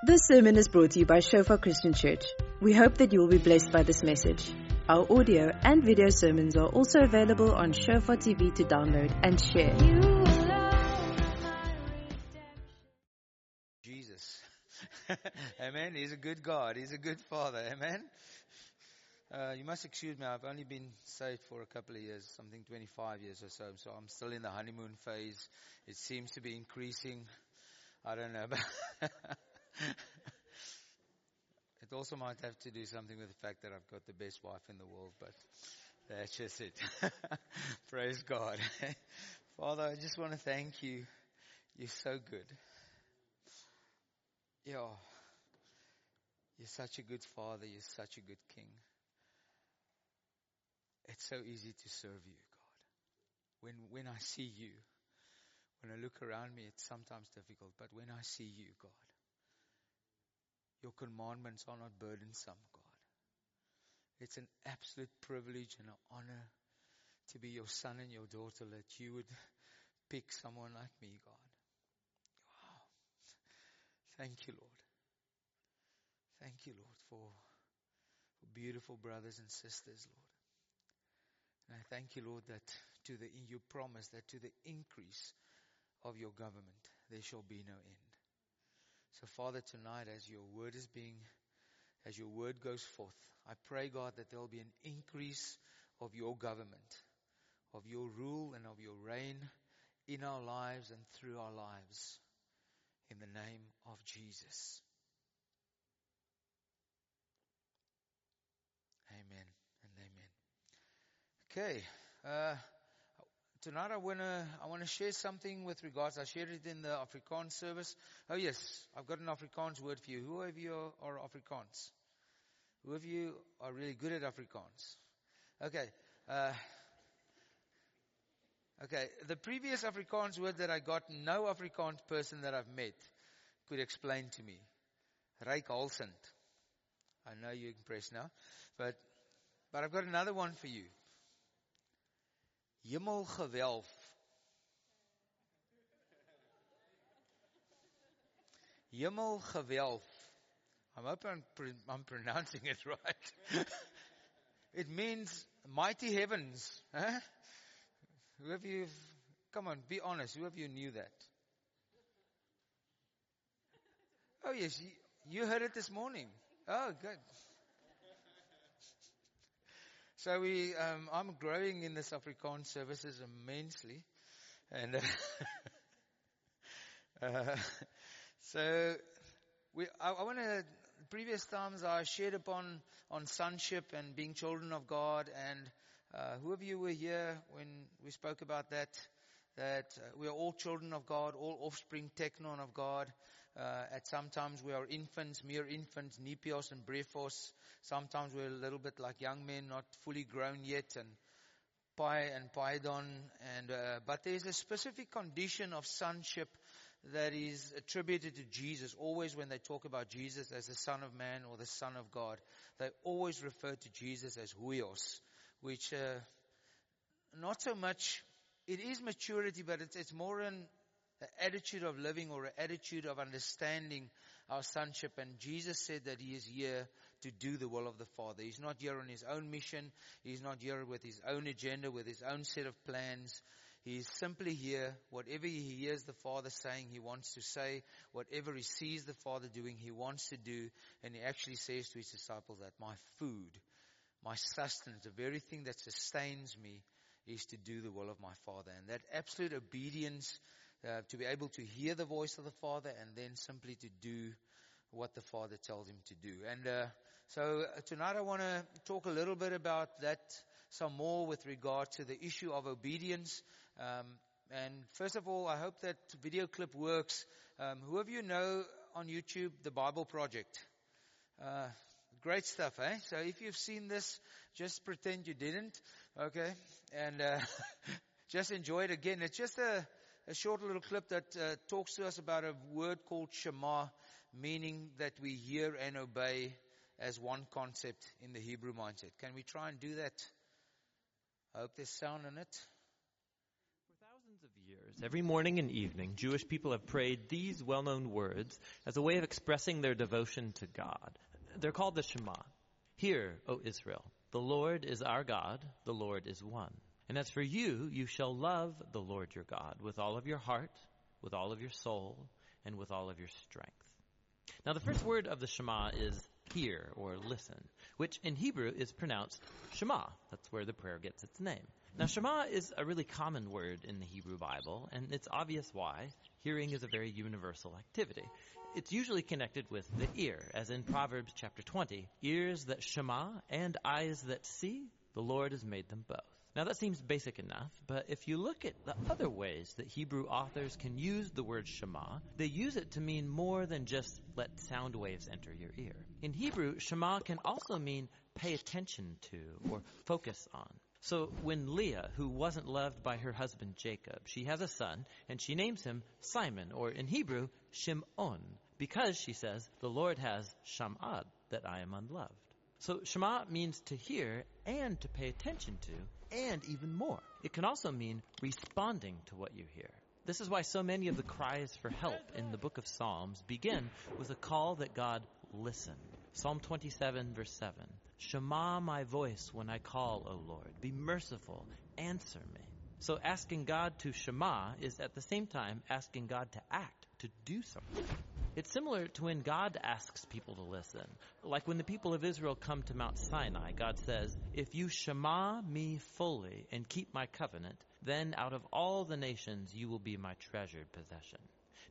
This sermon is brought to you by Shofar Christian Church. We hope that you will be blessed by this message. Our audio and video sermons are also available on Shofar TV to download and share. Jesus. Amen. He's a good God. He's a good Father. Amen. Uh, you must excuse me. I've only been saved for a couple of years, something 25 years or so. So I'm still in the honeymoon phase. It seems to be increasing. I don't know. it also might have to do something with the fact that I've got the best wife in the world, but that's just it. Praise God. Father, I just want to thank you. You're so good. Yeah. You're such a good father. You're such a good king. It's so easy to serve you, God. When, when I see you, when I look around me, it's sometimes difficult, but when I see you, God, your commandments are not burdensome, God. It's an absolute privilege and an honor to be your son and your daughter that you would pick someone like me, God. Wow. Thank you, Lord. Thank you, Lord, for, for beautiful brothers and sisters, Lord. And I thank you, Lord, that to the, you promise that to the increase of your government, there shall be no end. So Father, tonight as your word is being, as your word goes forth, I pray God that there will be an increase of your government, of your rule and of your reign in our lives and through our lives. In the name of Jesus. Amen and amen. Okay. Uh, tonight I wanna I wanna share something with regards. I shared it in the Afrikaans service. Oh yes, I've got an Afrikaans word for you. Who of you are Afrikaans? Who of you are really good at Afrikaans? Okay. Uh, okay. The previous Afrikaans word that I got, no Afrikaans person that I've met could explain to me. Reikhalsend. I know you're impressed now, but but I've got another one for you. Hemelgewelf. Hemelgewelf. I'm hoping I'm, pronouncing it right. it means mighty heavens. Huh? Who of you, come on, be honest. Who of you knew that? Oh yes, you, you heard it this morning. Oh, good. So we, um, I'm growing in this Afrikaans services immensely, and uh, uh, so we, I, I want to. Previous times I shared upon on sonship and being children of God, and uh, who of you were here when we spoke about that? That uh, we are all children of God, all offspring teknon of God. Uh, at sometimes we are infants, mere infants, nepios and brephos. Sometimes we're a little bit like young men, not fully grown yet, and pi and paidon. And uh, but there's a specific condition of sonship that is attributed to Jesus. Always when they talk about Jesus as the Son of Man or the Son of God, they always refer to Jesus as huios, which uh, not so much. It is maturity, but it's, it's more an an attitude of living or an attitude of understanding our sonship. And Jesus said that He is here to do the will of the Father. He's not here on His own mission. He's not here with His own agenda, with His own set of plans. He is simply here. Whatever He hears the Father saying, He wants to say. Whatever He sees the Father doing, He wants to do. And He actually says to His disciples that my food, my sustenance, the very thing that sustains me is to do the will of my Father. And that absolute obedience uh, to be able to hear the voice of the Father and then simply to do what the Father tells him to do. And uh, so uh, tonight I want to talk a little bit about that some more with regard to the issue of obedience. Um, and first of all, I hope that video clip works. Um, who of you know on YouTube the Bible Project? Uh, great stuff, eh? So if you've seen this, just pretend you didn't, okay? And uh, just enjoy it again. It's just a a short little clip that uh, talks to us about a word called Shema, meaning that we hear and obey as one concept in the Hebrew mindset. Can we try and do that? I hope there's sound in it. For thousands of years, Every morning and evening, Jewish people have prayed these well known words as a way of expressing their devotion to God. They're called the Shema. Hear, O Israel, the Lord is our God, the Lord is one. And as for you, you shall love the Lord your God with all of your heart, with all of your soul, and with all of your strength. Now, the first word of the Shema is hear or listen, which in Hebrew is pronounced Shema. That's where the prayer gets its name. Now, Shema is a really common word in the Hebrew Bible, and it's obvious why. Hearing is a very universal activity. It's usually connected with the ear, as in Proverbs chapter 20. Ears that Shema and eyes that see, the Lord has made them both. Now that seems basic enough, but if you look at the other ways that Hebrew authors can use the word Shema, they use it to mean more than just let sound waves enter your ear. In Hebrew, Shema can also mean pay attention to or focus on. So when Leah, who wasn't loved by her husband Jacob, she has a son, and she names him Simon, or in Hebrew, Shimon, because she says, the Lord has shama, that I am unloved. So Shema means to hear and to pay attention to, and even more. It can also mean responding to what you hear. This is why so many of the cries for help in the book of Psalms begin with a call that God listen. Psalm 27 verse 7. Shema my voice when I call, O Lord. Be merciful. Answer me. So asking God to Shema is at the same time asking God to act, to do something. It's similar to when God asks people to listen. Like when the people of Israel come to Mount Sinai, God says, If you Shema me fully and keep my covenant, then out of all the nations you will be my treasured possession.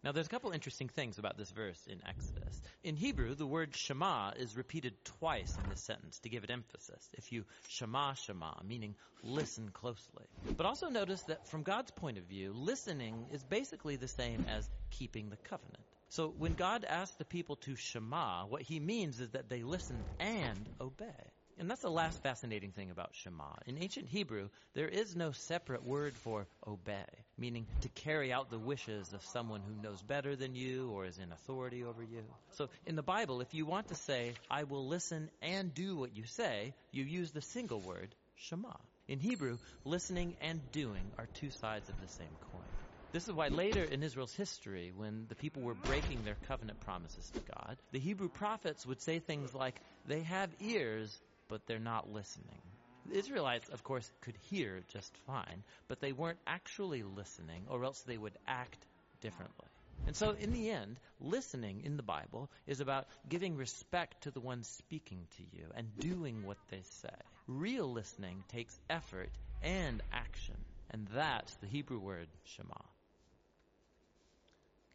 Now, there's a couple interesting things about this verse in Exodus. In Hebrew, the word Shema is repeated twice in this sentence to give it emphasis. If you Shema, Shema, meaning listen closely. But also notice that from God's point of view, listening is basically the same as keeping the covenant. So when God asks the people to Shema, what he means is that they listen and obey. And that's the last fascinating thing about Shema. In ancient Hebrew, there is no separate word for obey, meaning to carry out the wishes of someone who knows better than you or is in authority over you. So in the Bible, if you want to say, I will listen and do what you say, you use the single word, Shema. In Hebrew, listening and doing are two sides of the same coin. This is why later in Israel's history, when the people were breaking their covenant promises to God, the Hebrew prophets would say things like, they have ears, but they're not listening. The Israelites, of course, could hear just fine, but they weren't actually listening, or else they would act differently. And so, in the end, listening in the Bible is about giving respect to the one speaking to you and doing what they say. Real listening takes effort and action, and that's the Hebrew word Shema.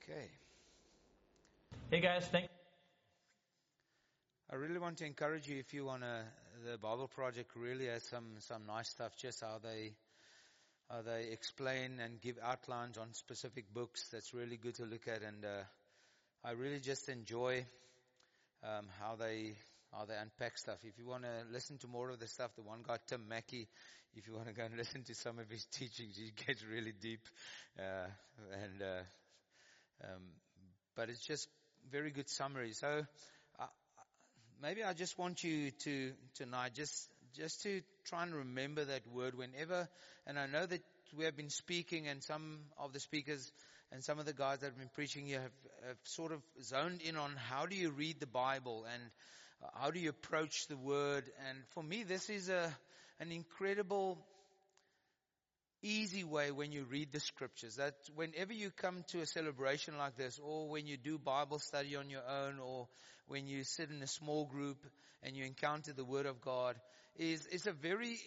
Okay. Hey guys, thank I really want to encourage you if you want to, the Bible Project really has some, some nice stuff, just how they, how they explain and give outlines on specific books. That's really good to look at. And, uh, I really just enjoy, um, how they, how they unpack stuff. If you want to listen to more of the stuff, the one guy, Tim Mackie, if you want to go and listen to some of his teachings, he gets really deep. Uh, and, uh, um, but it's just very good summary. So, maybe I just want you to tonight just just to try and remember that word whenever. And I know that we have been speaking, and some of the speakers and some of the guys that have been preaching here have, have sort of zoned in on how do you read the Bible and how do you approach the word. And for me, this is a an incredible easy way when you read the scriptures that whenever you come to a celebration like this or when you do Bible study on your own or when you sit in a small group and you encounter the Word of God is, is a very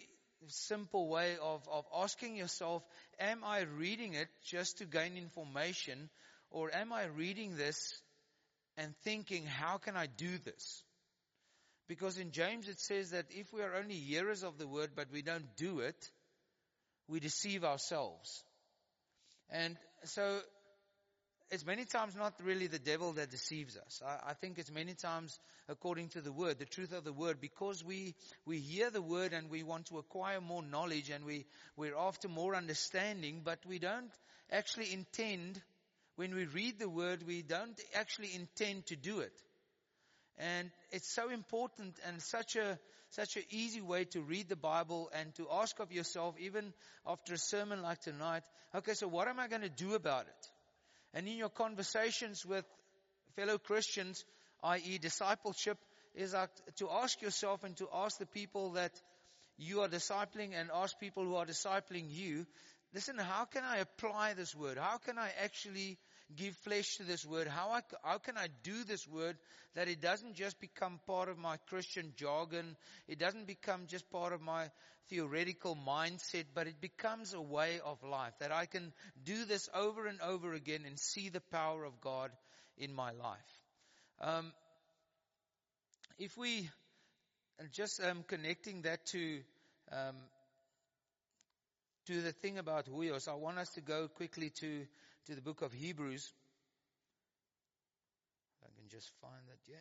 simple way of, of asking yourself, am I reading it just to gain information or am I reading this and thinking, how can I do this? Because in James it says that if we are only hearers of the word but we don't do it, we deceive ourselves. And so it's many times not really the devil that deceives us. I, I, think it's many times according to the word, the truth of the word, because we, we hear the word and we want to acquire more knowledge and we, we're after more understanding, but we don't actually intend, when we read the word, we don't actually intend to do it. And it's so important and such a, such an easy way to read the Bible and to ask of yourself, even after a sermon like tonight, okay, so what am I going to do about it? And in your conversations with fellow Christians, i.e. discipleship, is to ask yourself and to ask the people that you are discipling and ask people who are discipling you, listen, how can I apply this word? How can I actually give flesh to this word? How, I, how can I do this word that it doesn't just become part of my Christian jargon? It doesn't become just part of my theoretical mindset, but it becomes a way of life that I can do this over and over again and see the power of God in my life. Um, if we just um, connecting that to um, to the thing about huios, I want us to go quickly to to the book of Hebrews. I can just find that, yeah.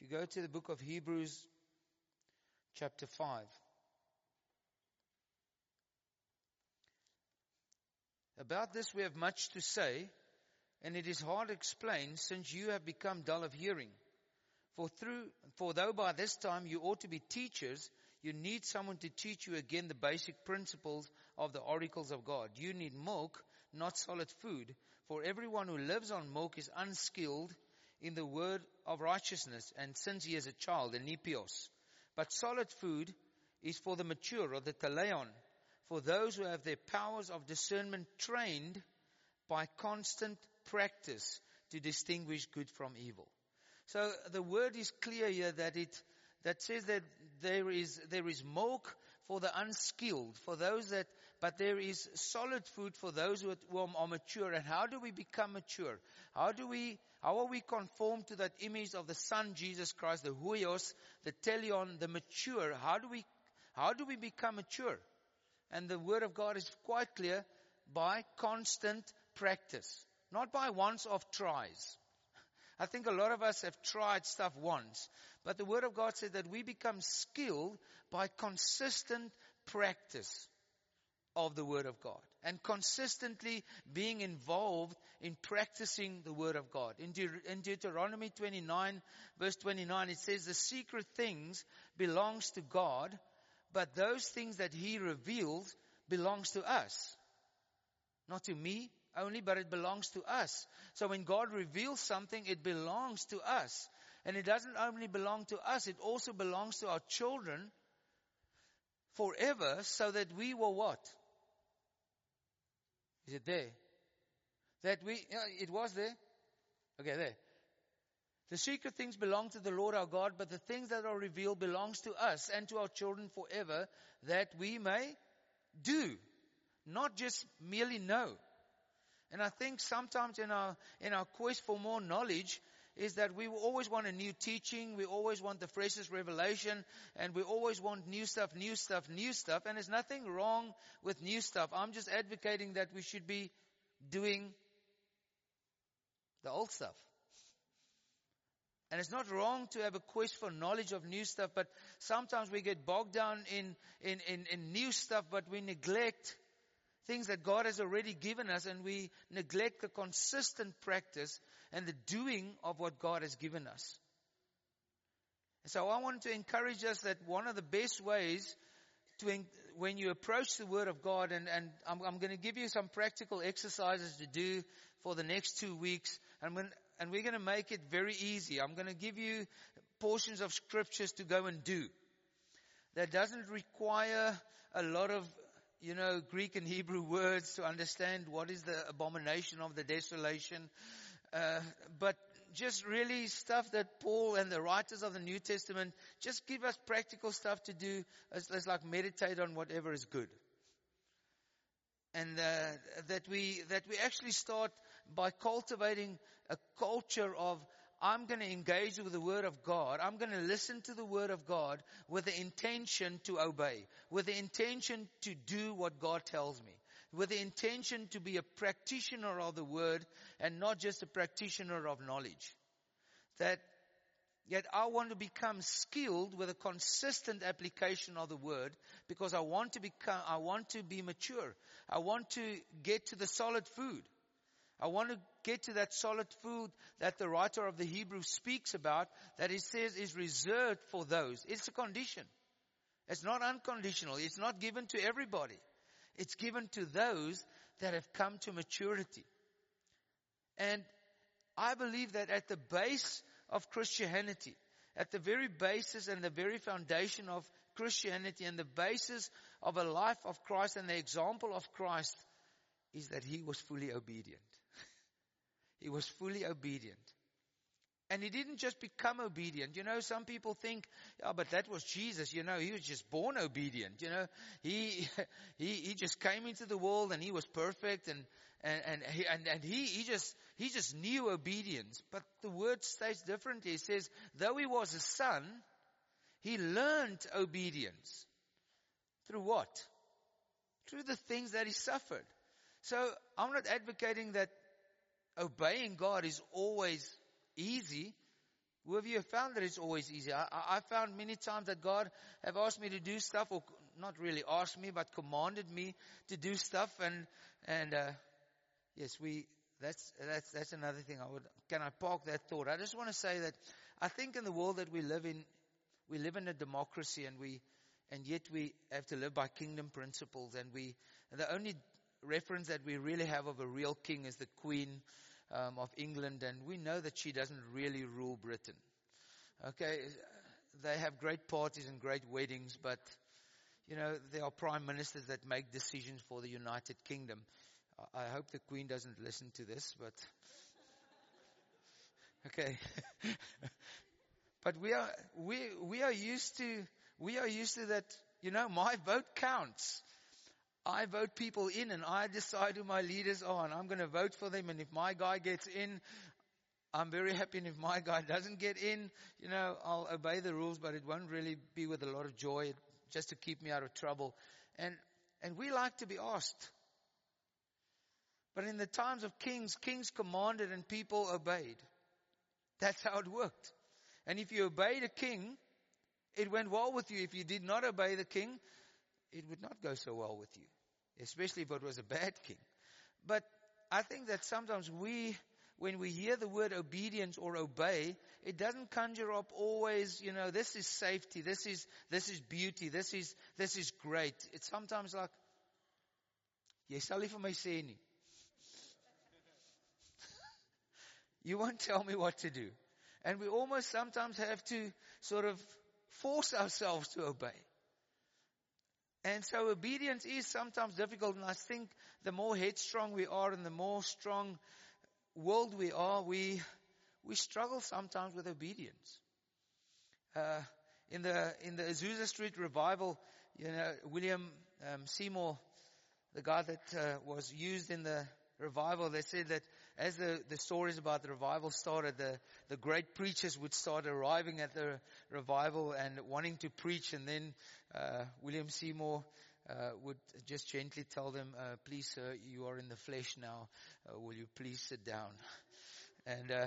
If you go to the book of Hebrews, chapter 5. About this we have much to say, and it is hard to explain since you have become dull of hearing. For through, for though by this time you ought to be teachers, you need someone to teach you again the basic principles of the oracles of God. You need milk, not solid food. For everyone who lives on milk is unskilled in the word of righteousness, and since he is a child, a nepios. But solid food is for the mature, or the teleon, for those who have their powers of discernment trained by constant practice to distinguish good from evil. So the word is clear here that it that says that there is, there is milk for the unskilled, for those that, but there is solid food for those who are mature. And how do we become mature? How do we, how are we conformed to that image of the Son Jesus Christ, the huios, the teleon, the mature? How do we, how do we become mature? And the word of God is quite clear by constant practice, not by once off tries. I think a lot of us have tried stuff once, but the Word of God says that we become skilled by consistent practice of the Word of God and consistently being involved in practicing the Word of God. In, De- in Deuteronomy 29 verse 29 it says the secret things belongs to God, but those things that He reveals belongs to us. Not to me, only, but it belongs to us. So when God reveals something, it belongs to us. And it doesn't only belong to us, it also belongs to our children forever so that we will what? Is it there? That we, it was there. Okay, there. The secret things belong to the Lord our God, but the things that are revealed belongs to us and to our children forever that we may do. Not just merely know. And I think sometimes in our, in our quest for more knowledge is that we always want a new teaching, we always want the freshest revelation, and we always want new stuff, new stuff, new stuff, and there's nothing wrong with new stuff. I'm just advocating that we should be doing the old stuff. And it's not wrong to have a quest for knowledge of new stuff, but sometimes we get bogged down in, in, in, in new stuff, but we neglect things that God has already given us and we neglect the consistent practice and the doing of what God has given us. And So I want to encourage us that one of the best ways to, when you approach the Word of God, and, and I'm, I'm going to give you some practical exercises to do for the next two weeks, and, when, and we're going to make it very easy. I'm going to give you portions of scriptures to go and do. That doesn't require a lot of you know, Greek and Hebrew words to understand what is the abomination of the desolation. Uh, but just really stuff that Paul and the writers of the New Testament just give us practical stuff to do as like meditate on whatever is good. And uh, that we that we actually start by cultivating a culture of I'm going to engage with the Word of God. I'm going to listen to the Word of God with the intention to obey, with the intention to do what God tells me, with the intention to be a practitioner of the Word and not just a practitioner of knowledge. That Yet I want to become skilled with a consistent application of the word because I want to become, I want to be mature. I want to get to the solid food. I want to get to that solid food that the writer of the Hebrew speaks about that he says is reserved for those. It's a condition. It's not unconditional. It's not given to everybody. It's given to those that have come to maturity. And I believe that at the base of Christianity, at the very basis and the very foundation of Christianity and the basis of a life of Christ and the example of Christ is that he was fully obedient. He was fully obedient. And he didn't just become obedient. You know, some people think, oh, but that was Jesus. You know, he was just born obedient. You know, he, he, he just came into the world and he was perfect and, and, and, he, and, and he, he just, he just knew obedience. But the word states differently. It says, though he was a son, he learned obedience. Through what? Through the things that he suffered. So I'm not advocating that obeying God is always easy. Who of you have found that it's always easy? I, I found many times that God have asked me to do stuff, or not really asked me, but commanded me to do stuff, and and uh, yes, we that's that's that's another thing. I would can I park that thought? I just want to say that I think in the world that we live in, we live in a democracy, and we and yet we have to live by kingdom principles, and we and the only reference that we really have of a real king is the Queen um, of England, and we know that she doesn't really rule Britain. Okay, they have great parties and great weddings, but you know there are prime ministers that make decisions for the United Kingdom. I hope the Queen doesn't listen to this, but okay. but we are we we are used to we are used to that. You know, my vote counts. I vote people in and I decide who my leaders are and I'm going to vote for them. And if my guy gets in, I'm very happy. And if my guy doesn't get in, you know, I'll obey the rules, but it won't really be with a lot of joy just to keep me out of trouble. And, and we like to be asked. But in the times of kings, kings commanded and people obeyed. That's how it worked. And if you obeyed a king, it went well with you. If you did not obey the king, it would not go so well with you, especially if it was a bad king. But I think that sometimes we, when we hear the word obedience or obey, it doesn't conjure up always, you know, this is safety, this is, this is beauty, this is, this is great. It's sometimes like, jy sal nie vir my sê you won't tell me what to do. And we almost sometimes have to sort of force ourselves to obey. And so obedience is sometimes difficult. And I think the more headstrong we are and the more strong world we are, we, we struggle sometimes with obedience. Uh, in the, in the Azusa Street revival, you know, William um, Seymour, the guy that uh, was used in the revival, they said that as the, the stories about the revival started, the, the great preachers would start arriving at the revival and wanting to preach and then uh, William Seymour uh, would just gently tell them, uh, please sir, you are in the flesh now, uh, will you please sit down? And, uh,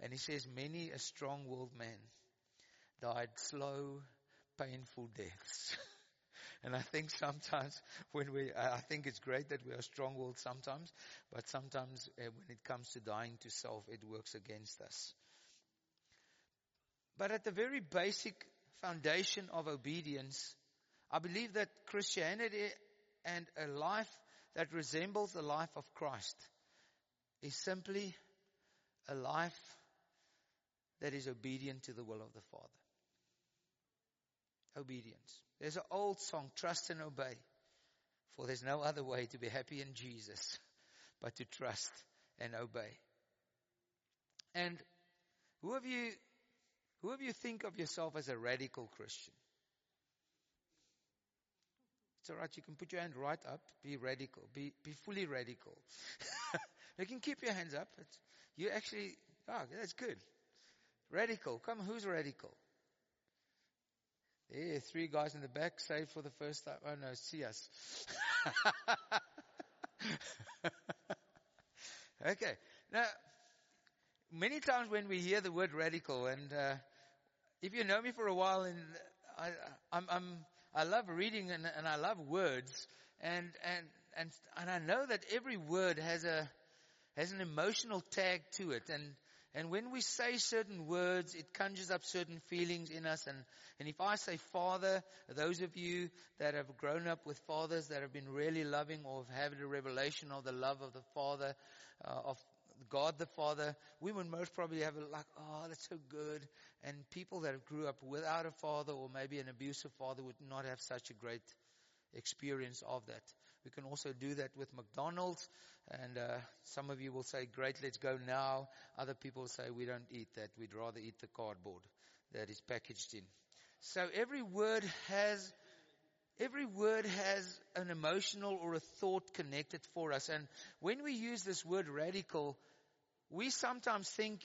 and he says, many a strong-willed man died slow, painful deaths. And I think sometimes when we, I think it's great that we are strong-willed sometimes, but sometimes uh, when it comes to dying to self, it works against us. But at the very basic foundation of obedience, I believe that Christianity and a life that resembles the life of Christ is simply a life that is obedient to the will of the Father. Obedience. There's an old song, trust and obey. For there's no other way to be happy in Jesus but to trust and obey. And who of you, who of you think of yourself as a radical Christian? It's alright, you can put your hand right up, be radical, be, be fully radical. you can keep your hands up. You actually, oh, that's good. Radical. Come, who's radical? Yeah, three guys in the back saved for the first time. Oh no, see us. okay. Now, many times when we hear the word radical, and uh, if you know me for a while, and I, I'm, I'm, I love reading and, and I love words, and and and and I know that every word has a has an emotional tag to it. And, and when we say certain words, it conjures up certain feelings in us. And, and if I say father, those of you that have grown up with fathers that have been really loving or have had a revelation of the love of the father, uh, of God the Father, we would most probably have it like, oh, that's so good. And people that have grew up without a father or maybe an abusive father would not have such a great experience of that. We can also do that with McDonald's. And uh, some of you will say, great, let's go now. Other people say, we don't eat that. We'd rather eat the cardboard that is packaged in. So every word has Every word has an emotional or a thought connected for us. And when we use this word radical, we sometimes think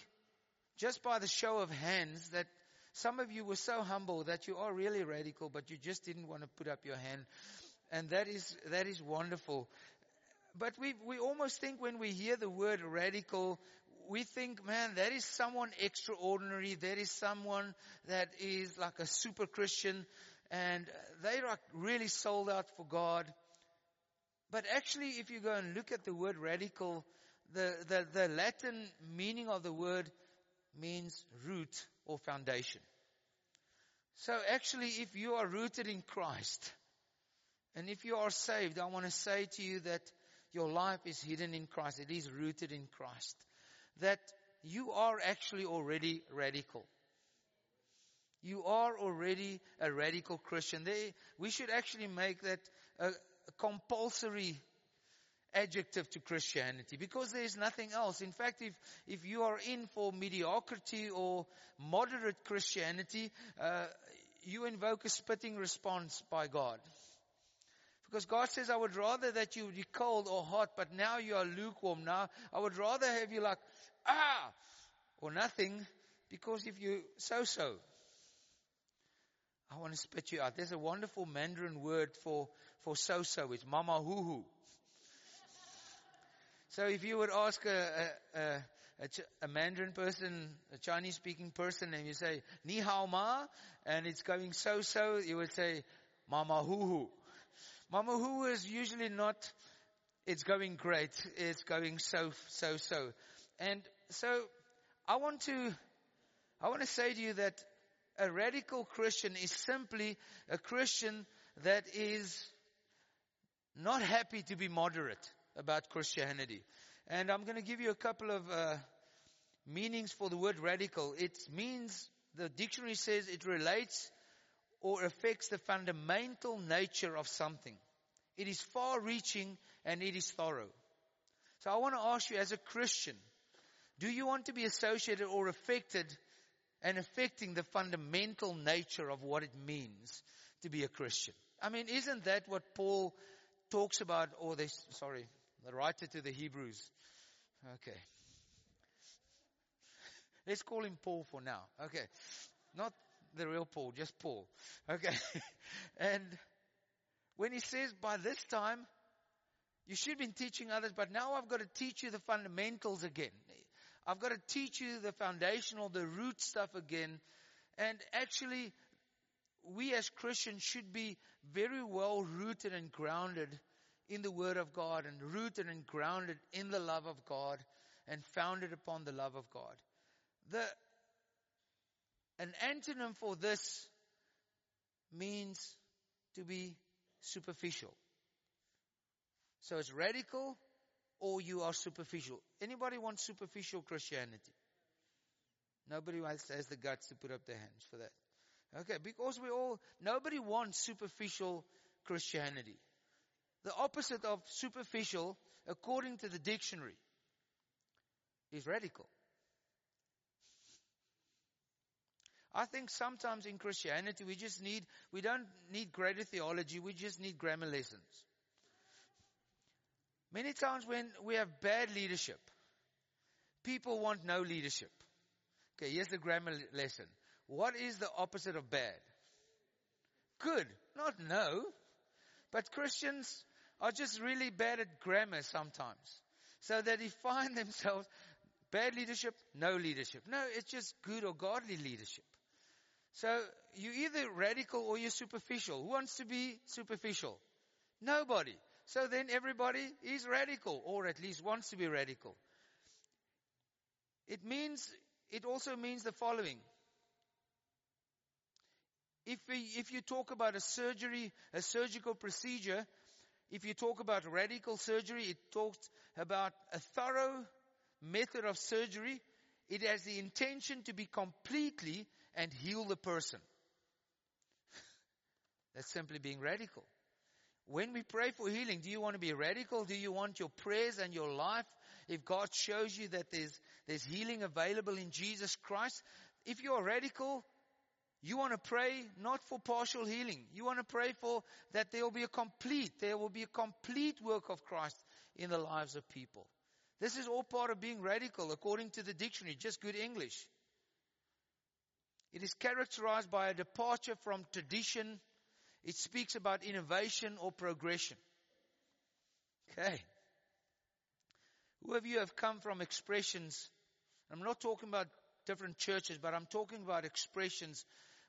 just by the show of hands that some of you were so humble that you are really radical, but you just didn't want to put up your hand. And that is, that is wonderful. But we, we almost think when we hear the word radical, we think, man, that is someone extraordinary. That is someone that is like a super Christian and they are really sold out for God. But actually, if you go and look at the word radical, the, the, the Latin meaning of the word means root or foundation. So actually, if you are rooted in Christ, and if you are saved, I want to say to you that your life is hidden in Christ. It is rooted in Christ. That you are actually already radical. You are already a radical Christian. They, we should actually make that a, a compulsory adjective to Christianity because there is nothing else. In fact, if, if you are in for mediocrity or moderate Christianity, uh, you invoke a spitting response by God. Because God says, I would rather that you be cold or hot, but now you are lukewarm. Now, I would rather have you like, ah, or nothing, because if you so-so, I want to spit you out. There's a wonderful Mandarin word for, for so-so. It's mama hoo hoo. So if you would ask a, a, a, a Mandarin person, a Chinese speaking person, and you say, ni hao ma, and it's going so-so, you would say, mama hoo hoo. Mama is usually not, it's going great. It's going so, so, so. And so I want to, I want to say to you that a radical Christian is simply a Christian that is not happy to be moderate about Christianity. And I'm going to give you a couple of uh, meanings for the word radical. It means, the dictionary says it relates or affects the fundamental nature of something. It is far reaching and it is thorough. So I want to ask you as a Christian, do you want to be associated or affected and affecting the fundamental nature of what it means to be a Christian. I mean, isn't that what Paul talks about, or this, sorry, the writer to the Hebrews? Okay. Let's call him Paul for now. Okay. Not the real Paul, just Paul. Okay. and when he says, by this time, you should have been teaching others, but now I've got to teach you the fundamentals again. I've got to teach you the foundational, the root stuff again. And actually, we as Christians should be very well rooted and grounded in the Word of God and rooted and grounded in the love of God and founded upon the love of God. The, an antonym for this means to be superficial. So it's radical, or you are superficial. Anybody want superficial Christianity? Nobody has the guts to put up their hands for that. Okay, because we all, nobody wants superficial Christianity. The opposite of superficial, according to the dictionary, is radical. I think sometimes in Christianity we just need, we don't need greater theology, we just need grammar lessons. Many times when we have bad leadership, people want no leadership. Okay, here's the grammar lesson. What is the opposite of bad? Good, not no. But Christians are just really bad at grammar sometimes. So they define themselves bad leadership, no leadership. No, it's just good or godly leadership. So you're either radical or you're superficial. Who wants to be superficial? Nobody. So then everybody is radical, or at least wants to be radical. It means, it also means the following. If, we, if you talk about a surgery, a surgical procedure, if you talk about radical surgery, it talks about a thorough method of surgery. It has the intention to be completely and heal the person. That's simply being radical. When we pray for healing, do you want to be radical? Do you want your prayers and your life? If God shows you that there's, there's healing available in Jesus Christ, if you're radical, you want to pray not for partial healing. You want to pray for that there will be a complete, there will be a complete work of Christ in the lives of people. This is all part of being radical according to the dictionary, just good English. It is characterized by a departure from tradition. It speaks about innovation or progression. Okay. Who of you have come from expressions? I'm not talking about different churches, but I'm talking about expressions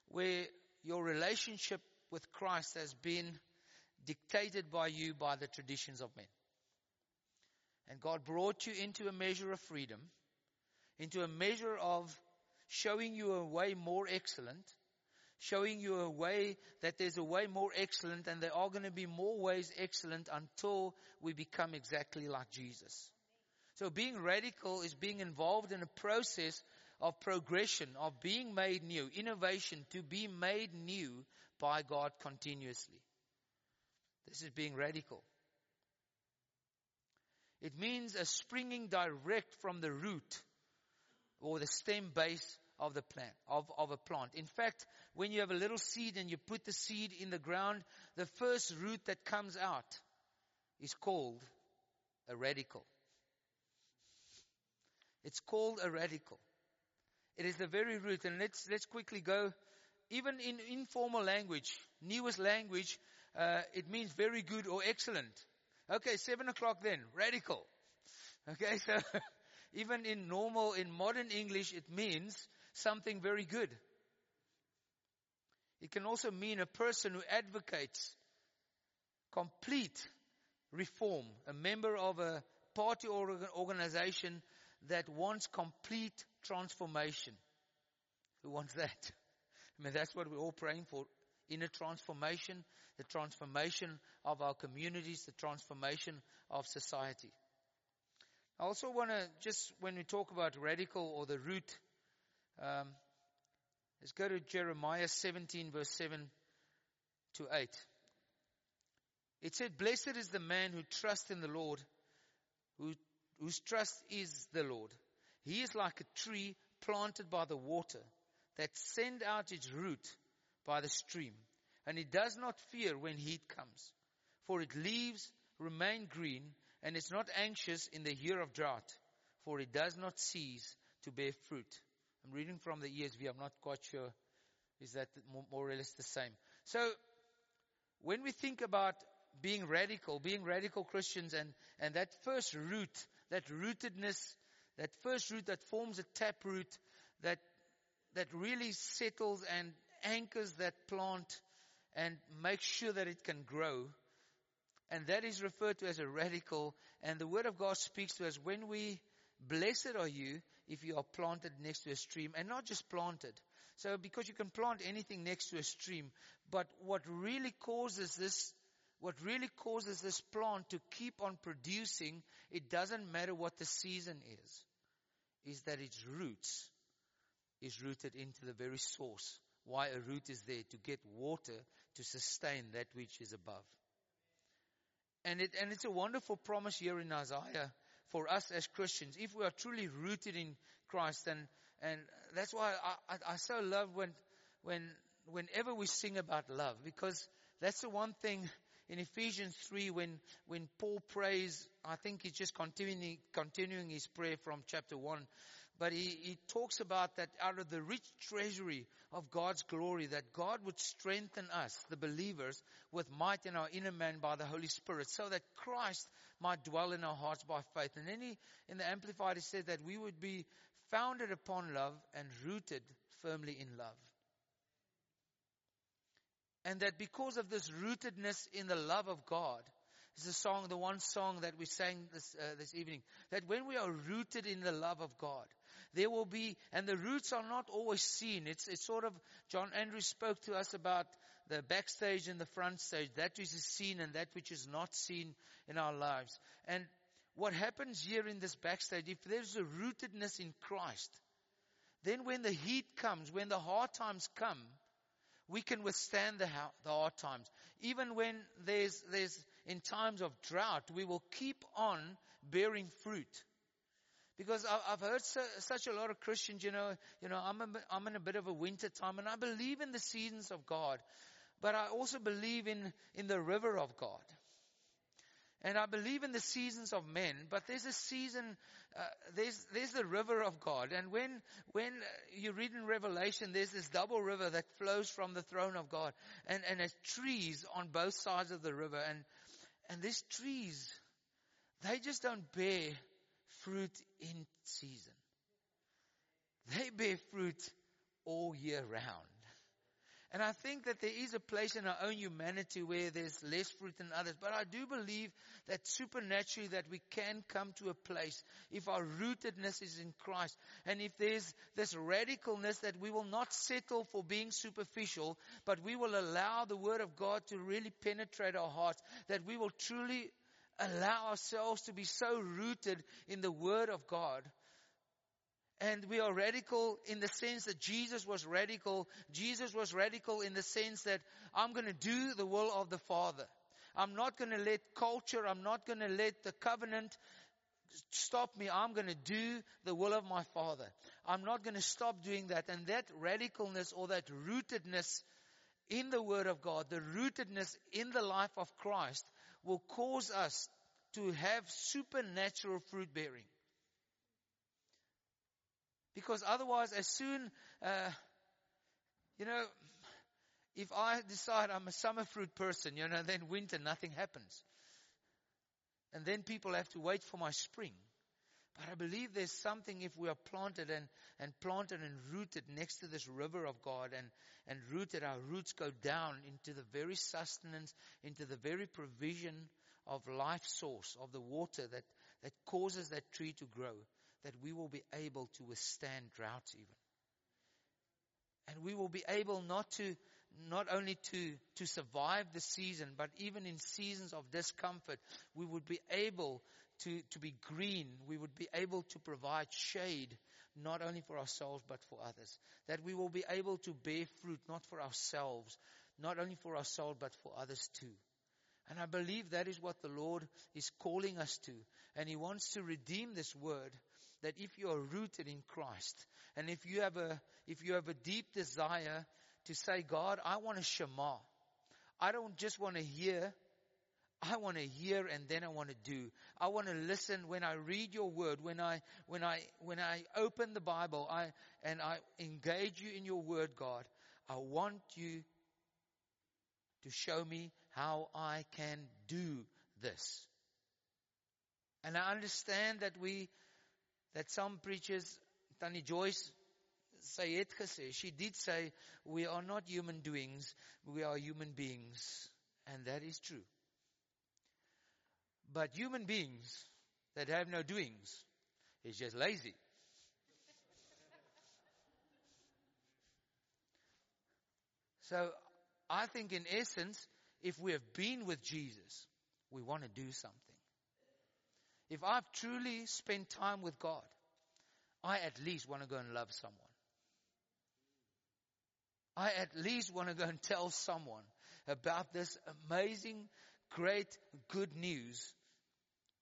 where your relationship with Christ has been dictated by you by the traditions of men. And God brought you into a measure of freedom, into a measure of showing you a way more excellent, showing you a way that there's a way more excellent and there are going to be more ways excellent until we become exactly like Jesus. So being radical is being involved in a process of progression, of being made new, innovation to be made new by God continuously. This is being radical. It means a springing direct from the root or the stem base of the plant, of, of a plant. In fact, when you have a little seed and you put the seed in the ground, the first root that comes out is called a radical. It's called a radical. It is the very root. And let's, let's quickly go. Even in informal language, newest language, uh, it means very good or excellent. Okay, seven o'clock then, radical. Okay, so even in normal, in modern English, it means something very good. It can also mean a person who advocates complete reform, a member of a party or organization that wants complete transformation. Who wants that? I mean, that's what we're all praying for. Inner transformation, the transformation of our communities, the transformation of society. I also want to just, when we talk about radical or the root, um, let's go to Jeremiah 17 verse 7 to 8. It said, blessed is the man who trusts in the Lord, who whose trust is the Lord. He is like a tree planted by the water that send out its root by the stream. And it does not fear when heat comes, for its leaves remain green and is not anxious in the year of drought, for it does not cease to bear fruit. I'm reading from the ESV. I'm not quite sure. Is that more or less the same? So, when we think about being radical, being radical Christians and, and that first root that rootedness, that first root that forms a taproot that, that really settles and anchors that plant and makes sure that it can grow. And that is referred to as a radical. And the word of God speaks to us when we, blessed are you if you are planted next to a stream and not just planted. So because you can plant anything next to a stream, but what really causes this what really causes this plant to keep on producing, it doesn't matter what the season is, is that its roots is rooted into the very source. Why a root is there to get water to sustain that which is above. And it, and it's a wonderful promise here in Isaiah for us as Christians. If we are truly rooted in Christ and, and that's why I, I, I so love when, when, whenever we sing about love because that's the one thing in Ephesians 3 when, when Paul prays, I think he's just continuing, continuing his prayer from chapter 1. But he, he talks about that out of the rich treasury of God's glory, that God would strengthen us, the believers, with might in our inner man by the Holy Spirit, so that Christ might dwell in our hearts by faith. And then he, in the Amplified, he said that we would be founded upon love and rooted firmly in love. And that because of this rootedness in the love of God, this is the song, the one song that we sang this, uh, this evening, that when we are rooted in the love of God, there will be, and the roots are not always seen. It's, it's sort of, John Andrews spoke to us about the backstage and the front stage, that which is seen and that which is not seen in our lives. And what happens here in this backstage, if there's a rootedness in Christ, then when the heat comes, when the hard times come, we can withstand the, the hard times. Even when there's, there's, in times of drought, we will keep on bearing fruit. Because I've heard such a lot of Christians, you know, you know, I'm, a, I'm in a bit of a winter time and I believe in the seasons of God, but I also believe in, in the river of God. And I believe in the seasons of men, but there's a season, uh, there's, there's the river of God. And when, when you read in Revelation, there's this double river that flows from the throne of God and, and there's trees on both sides of the river. And, and these trees, they just don't bear fruit in season. They bear fruit all year round. And I think that there is a place in our own humanity where there's less fruit than others. But I do believe that supernaturally that we can come to a place if our rootedness is in Christ. And if there's this radicalness that we will not settle for being superficial, but we will allow the Word of God to really penetrate our hearts, that we will truly allow ourselves to be so rooted in the Word of God and we are radical in the sense that Jesus was radical. Jesus was radical in the sense that I'm going to do the will of the Father. I'm not going to let culture, I'm not going to let the covenant stop me. I'm going to do the will of my Father. I'm not going to stop doing that. And that radicalness or that rootedness in the Word of God, the rootedness in the life of Christ will cause us to have supernatural fruit bearing. Because otherwise, as soon, uh, you know, if I decide I'm a summer fruit person, you know, then winter, nothing happens. And then people have to wait for my spring. But I believe there's something if we are planted and, and planted and rooted next to this river of God and, and rooted, our roots go down into the very sustenance, into the very provision of life source, of the water that, that causes that tree to grow that we will be able to withstand droughts even. And we will be able not to, not only to, to survive the season, but even in seasons of discomfort, we would be able to, to be green. We would be able to provide shade, not only for ourselves, but for others. That we will be able to bear fruit, not for ourselves, not only for ourselves, but for others too. And I believe that is what the Lord is calling us to. And He wants to redeem this word that if you are rooted in Christ and if you have a, if you have a deep desire to say, God, I want to Shema. I don't just want to hear. I want to hear and then I want to do. I want to listen when I read your word, when I, when I, when I open the Bible, I, and I engage you in your word, God. I want you to show me how I can do this. And I understand that we that some preachers, Tani Joyce, het gesê, she did say, we are not human doings, we are human beings. And that is true. But human beings that have no doings is just lazy. so I think in essence, if we have been with Jesus, we want to do something. If I've truly spent time with God, I at least want to go and love someone. I at least want to go and tell someone about this amazing, great, good news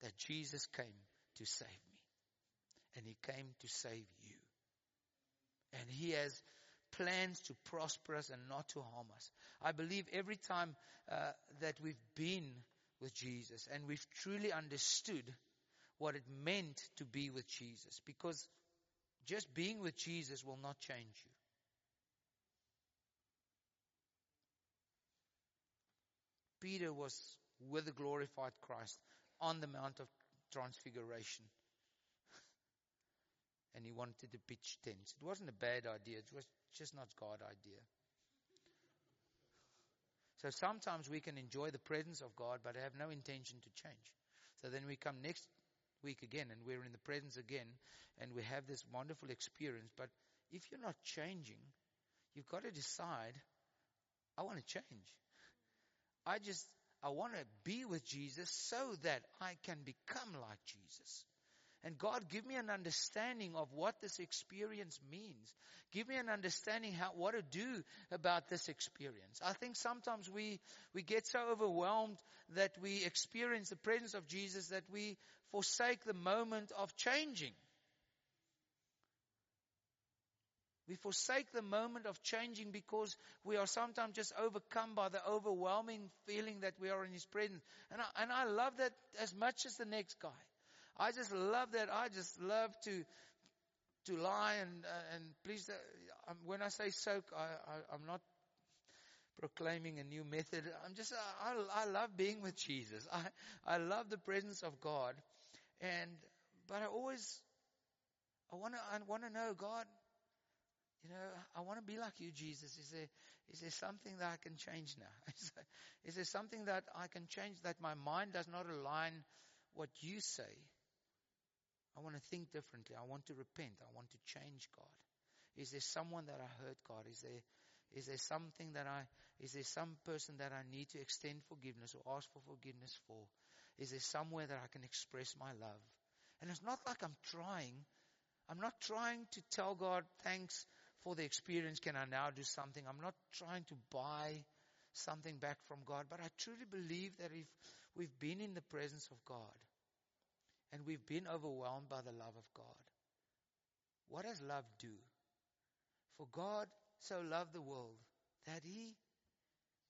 that Jesus came to save me. And He came to save you. And He has plans to prosper us and not to harm us. I believe every time uh, that we've been with Jesus and we've truly understood what it meant to be with Jesus because just being with Jesus will not change you. Peter was with the glorified Christ on the Mount of Transfiguration. and he wanted to pitch tents. It wasn't a bad idea, it was just not God's idea. So sometimes we can enjoy the presence of God but have no intention to change. So then we come next week again and we're in the presence again and we have this wonderful experience. But if you're not changing, you've got to decide, I want to change. I just, I want to be with Jesus so that I can become like Jesus. And God, give me an understanding of what this experience means. Give me an understanding how, what to do about this experience. I think sometimes we, we get so overwhelmed that we experience the presence of Jesus that we forsake the moment of changing. We forsake the moment of changing because we are sometimes just overcome by the overwhelming feeling that we are in His presence. And I, and I love that as much as the next guy. I just love that. I just love to to lie and uh, and please. Uh, when I say soak, I, I, I'm not proclaiming a new method. I'm just I, I love being with Jesus. I I love the presence of God, and but I always I want to I want to know God. You know, I want to be like you, Jesus. Is there, is there something that I can change now? Is there, is there something that I can change that my mind does not align what you say? I want to think differently. I want to repent. I want to change God. Is there someone that I hurt God? Is there, is there something that I, is there some person that I need to extend forgiveness or ask for forgiveness for? Is there somewhere that I can express my love? And it's not like I'm trying. I'm not trying to tell God, thanks for the experience. Can I now do something? I'm not trying to buy something back from God, but I truly believe that if we've been in the presence of God, and we've been overwhelmed by the love of God. What does love do? For God so loved the world that he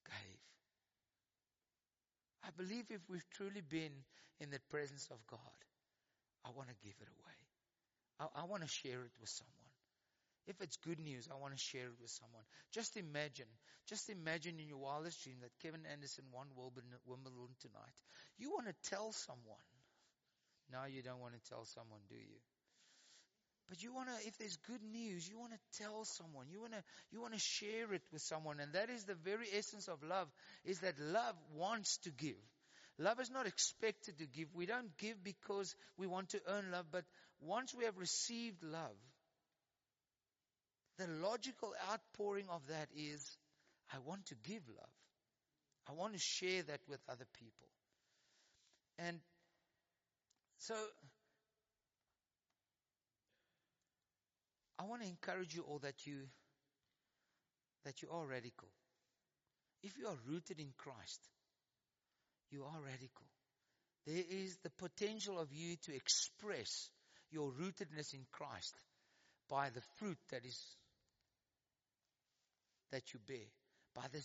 gave. I believe if we've truly been in the presence of God, I want to give it away. I, I want to share it with someone. If it's good news, I want to share it with someone. Just imagine, just imagine in your wildest dream that Kevin Anderson won Wimbledon tonight. You want to tell someone now you don't want to tell someone, do you? But you want to, if there's good news, you want to tell someone. You want to, you want to share it with someone. And that is the very essence of love, is that love wants to give. Love is not expected to give. We don't give because we want to earn love, but once we have received love, the logical outpouring of that is, I want to give love. I want to share that with other people. And so, I want to encourage you all that you, that you are radical. If you are rooted in Christ, you are radical. There is the potential of you to express your rootedness in Christ by the fruit that is, that you bear, by the,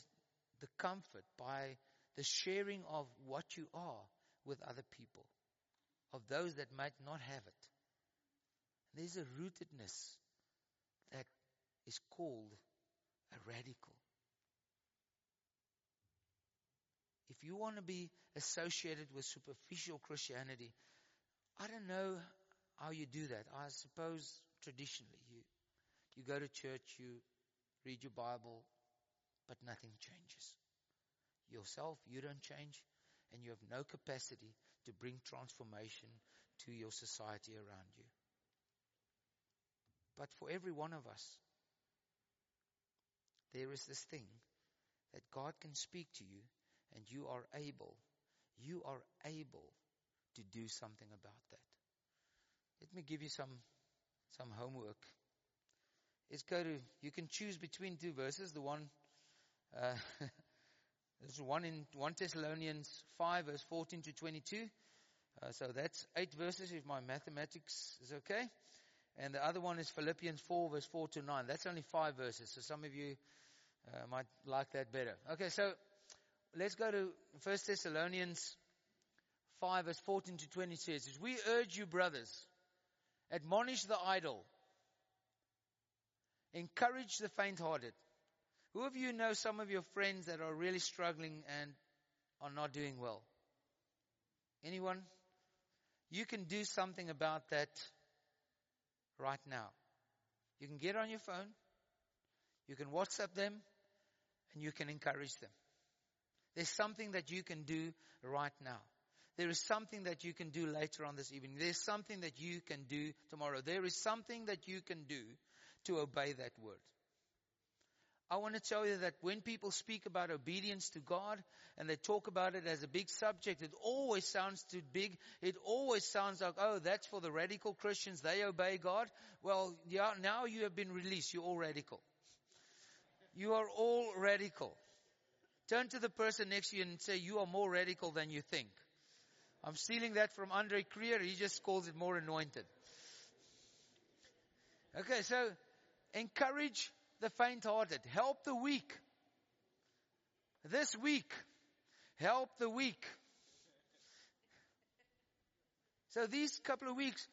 the comfort, by the sharing of what you are with other people of those that might not have it. There's a rootedness that is called a radical. If you want to be associated with superficial Christianity, I don't know how you do that. I suppose traditionally you, you go to church, you read your Bible, but nothing changes. Yourself, you don't change, and you have no capacity to bring transformation to your society around you. But for every one of us, there is this thing that God can speak to you and you are able, you are able to do something about that. Let me give you some, some homework. Let's go to, you can choose between two verses, the one, uh, There's one in 1 Thessalonians 5 verse 14 to 22. Uh, so that's eight verses if my mathematics is okay. And the other one is Philippians 4 verse 4 to 9. That's only five verses. So some of you uh, might like that better. Okay, so let's go to 1 Thessalonians 5 verse 14 to 20 says, We urge you brothers, admonish the idle, encourage the faint-hearted, who of you know some of your friends that are really struggling and are not doing well? Anyone? You can do something about that right now. You can get on your phone, you can WhatsApp them, and you can encourage them. There's something that you can do right now. there is something that you can do later on this evening. There's something that you can do tomorrow. There is something that you can do to obey that word. I want to tell you that when people speak about obedience to God and they talk about it as a big subject, it always sounds too big. It always sounds like, oh, that's for the radical Christians. They obey God. Well, yeah, now you have been released. You're all radical. You are all radical. Turn to the person next to you and say, you are more radical than you think. I'm stealing that from Andre Krier. He just calls it more anointed. Okay, so encourage the faint hearted. Help the weak. This week, help the weak. So these couple of weeks,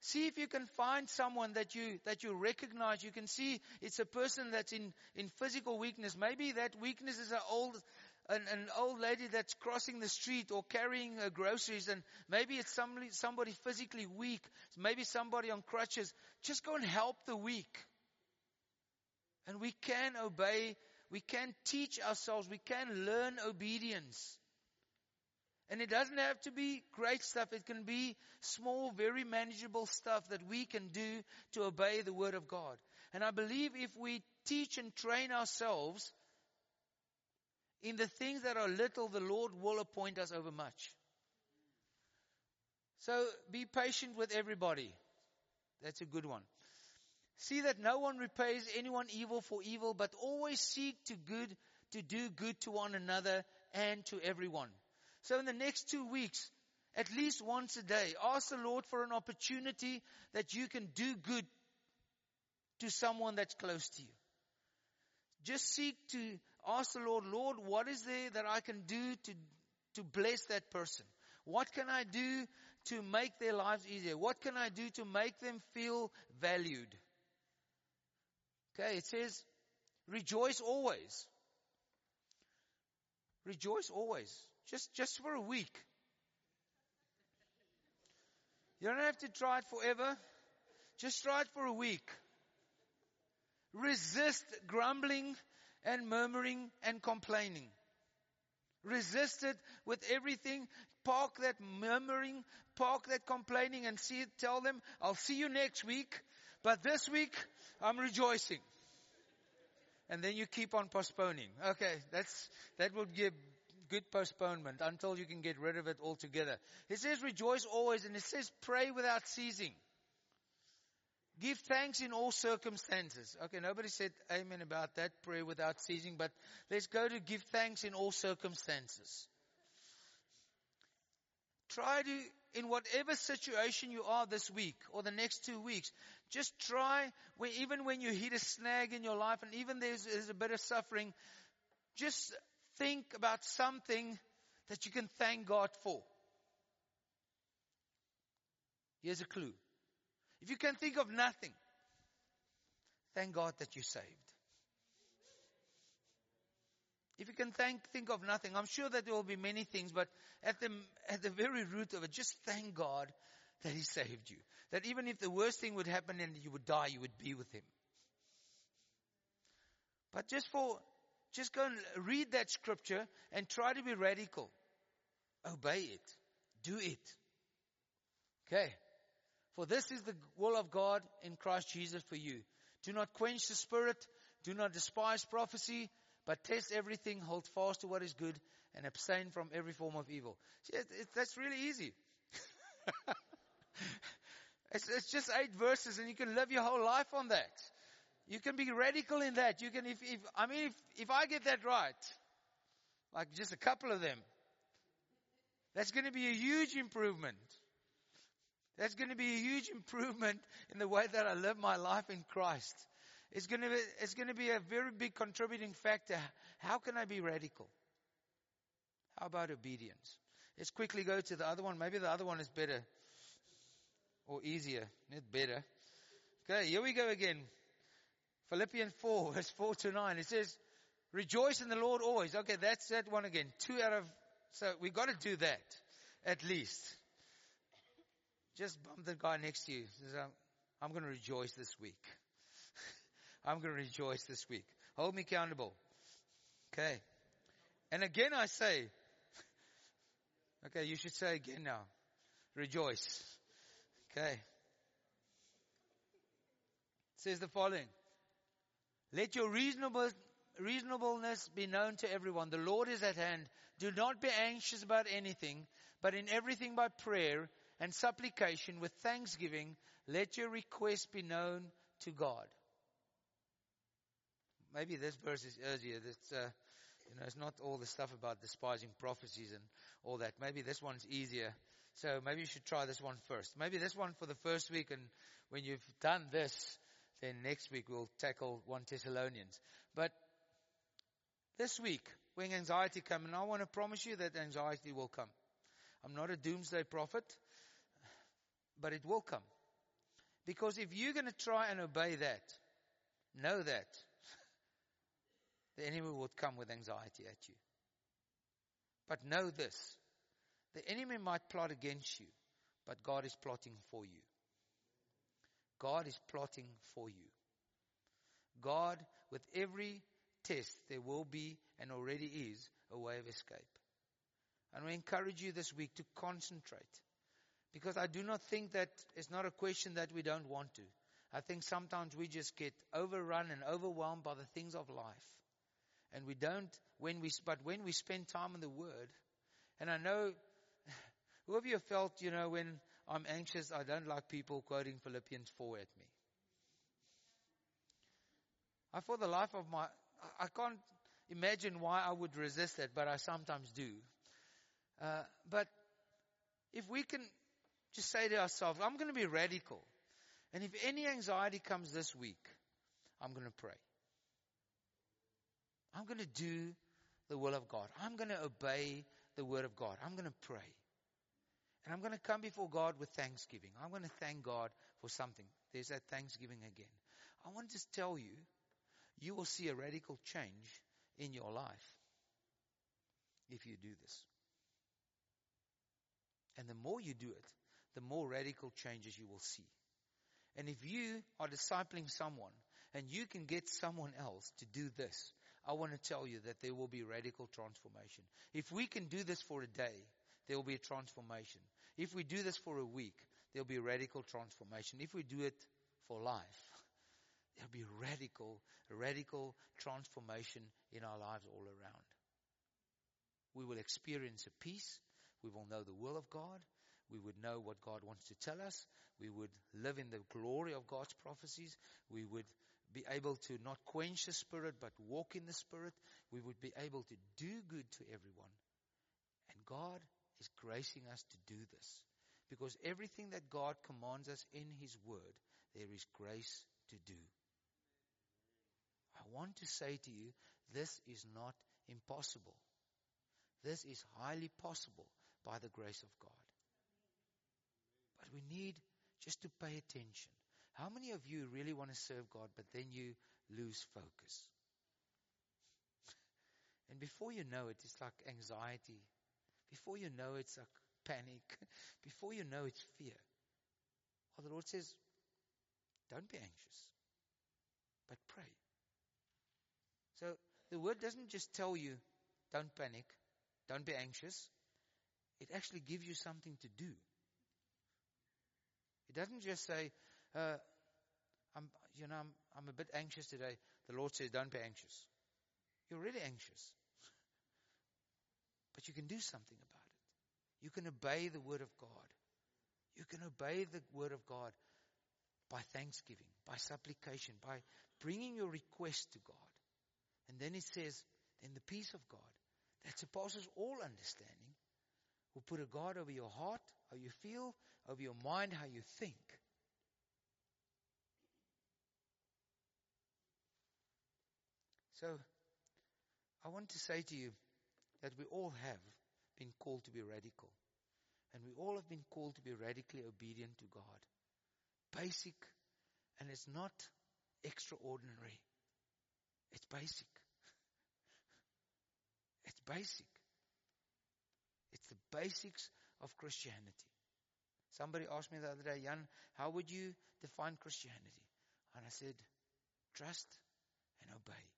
see if you can find someone that you, that you recognize. You can see it's a person that's in, in physical weakness. Maybe that weakness is an old, an, an old lady that's crossing the street or carrying groceries and maybe it's somebody, somebody physically weak. Maybe somebody on crutches. Just go and help the weak. And we can obey, we can teach ourselves, we can learn obedience. And it doesn't have to be great stuff. It can be small, very manageable stuff that we can do to obey the Word of God. And I believe if we teach and train ourselves in the things that are little, the Lord will appoint us over much. So be patient with everybody. That's a good one. See that no one repays anyone evil for evil, but always seek to good, to do good to one another and to everyone. So in the next two weeks, at least once a day, ask the Lord for an opportunity that you can do good to someone that's close to you. Just seek to ask the Lord, Lord, what is there that I can do to, to bless that person? What can I do to make their lives easier? What can I do to make them feel valued? Okay, it says, rejoice always. Rejoice always. Just, just for a week. You don't have to try it forever. Just try it for a week. Resist grumbling and murmuring and complaining. Resist it with everything. Park that murmuring, park that complaining and see tell them, I'll see you next week, but this week I'm rejoicing. And then you keep on postponing. Okay, that's, that will give good postponement until you can get rid of it altogether. It says rejoice always and it says pray without ceasing. Give thanks in all circumstances. Okay, nobody said amen about that, pray without ceasing, but let's go to give thanks in all circumstances. Try to in whatever situation you are this week or the next two weeks, just try, even when you hit a snag in your life and even there's, there's a bit of suffering, just think about something that you can thank God for. Here's a clue. If you can think of nothing, thank God that you're saved. If you can thank, think of nothing, I'm sure that there will be many things, but at the, at the very root of it, just thank God that He saved you. That even if the worst thing would happen and you would die, you would be with Him. But just for, just go and read that scripture and try to be radical. Obey it. Do it. Okay. For this is the will of God in Christ Jesus for you. Do not quench the spirit. Do not despise prophecy but test everything, hold fast to what is good, and abstain from every form of evil. See, it, it, that's really easy. it's, it's just eight verses, and you can live your whole life on that. You can be radical in that. You can, if, if I mean, if, if I get that right, like just a couple of them, that's going to be a huge improvement. That's going to be a huge improvement in the way that I live my life in Christ. It's going to be, it's going to be a very big contributing factor. How can I be radical? How about obedience? Let's quickly go to the other one. Maybe the other one is better or easier. Not better. Okay, here we go again. Philippians 4, verse 4 to 9. It says, rejoice in the Lord always. Okay, that's that one again. Two out of, so we got to do that. At least. Just bump the guy next to you. Says, I'm, I'm going to rejoice this week. I'm going to rejoice this week. Hold me accountable. Okay. And again I say, Okay, you should say again now. Rejoice. Okay. It says the following. Let your reasonable, reasonableness be known to everyone. The Lord is at hand. Do not be anxious about anything, but in everything by prayer and supplication with thanksgiving, let your request be known to God. Maybe this verse is easier. It's, uh, you know, it's not all the stuff about despising prophecies and all that. Maybe this one's easier. So maybe you should try this one first. Maybe this one for the first week and when you've done this, then next week we'll tackle 1 Thessalonians. But this week, when anxiety comes, and I want to promise you that anxiety will come. I'm not a doomsday prophet, but it will come. Because if you're going to try and obey that, know that the enemy will come with anxiety at you. But know this. The enemy might plot against you, but God is plotting for you. God is plotting for you. God, with every test, there will be and already is a way of escape. And we encourage you this week to concentrate. Because I do not think that it's not a question that we don't want to. I think sometimes we just get overrun and overwhelmed by the things of life. And we don't, when we, but when we spend time in the Word, and I know, who you felt, you know, when I'm anxious, I don't like people quoting Philippians 4 at me. I, for the life of my, I can't imagine why I would resist it, but I sometimes do. Uh, but if we can just say to ourselves, I'm going to be radical. And if any anxiety comes this week, I'm going to pray. I'm going to do the will of God. I'm going to obey the word of God. I'm going to pray. And I'm going to come before God with thanksgiving. I'm going to thank God for something. There's that thanksgiving again. I want to just tell you, you will see a radical change in your life if you do this. And the more you do it, the more radical changes you will see. And if you are discipling someone and you can get someone else to do this, I want to tell you that there will be radical transformation. If we can do this for a day, there will be a transformation. If we do this for a week, there'll be a radical transformation. If we do it for life, there'll be radical, radical transformation in our lives all around. We will experience a peace. We will know the will of God. We would know what God wants to tell us. We would live in the glory of God's prophecies. We would be able to not quench the Spirit, but walk in the Spirit. We would be able to do good to everyone. And God is gracing us to do this. Because everything that God commands us in His Word, there is grace to do. I want to say to you, this is not impossible. This is highly possible by the grace of God. But we need just to pay attention. How many of you really want to serve God, but then you lose focus? And before you know it, it's like anxiety before you know it's a panic. Before you know it's fear. Well, the Lord says, don't be anxious, but pray. So the word doesn't just tell you, don't panic, don't be anxious. It actually gives you something to do. It doesn't just say, uh, I'm, you know, I'm, I'm a bit anxious today. The Lord says, don't be anxious. You're really anxious. But you can do something about it. You can obey the word of God. You can obey the word of God by thanksgiving, by supplication, by bringing your request to God. And then it says, then the peace of God that surpasses all understanding will put a guard over your heart, how you feel, over your mind, how you think. So, I want to say to you, that we all have been called to be radical. And we all have been called to be radically obedient to God. Basic, and it's not extraordinary. It's basic. It's basic. It's the basics of Christianity. Somebody asked me the other day, Jan, how would you define Christianity? And I said, trust and obey.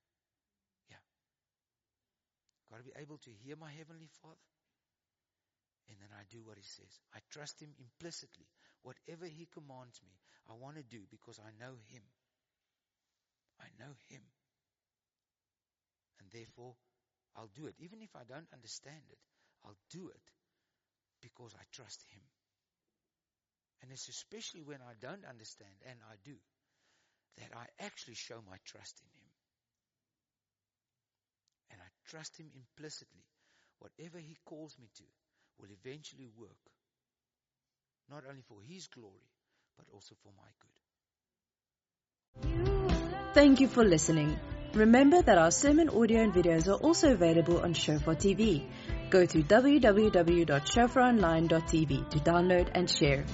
Got to be able to hear my Heavenly Father and then I do what he says. I trust him implicitly. Whatever he commands me, I want to do because I know him. I know him. And therefore, I'll do it. Even if I don't understand it, I'll do it because I trust him. And it's especially when I don't understand, and I do, that I actually show my trust in him. Trust him implicitly. Whatever he calls me to will eventually work. Not only for his glory, but also for my good. Thank you for listening. Remember that our sermon audio and videos are also available on Shofar TV. Go to www.shofaronline.tv to download and share.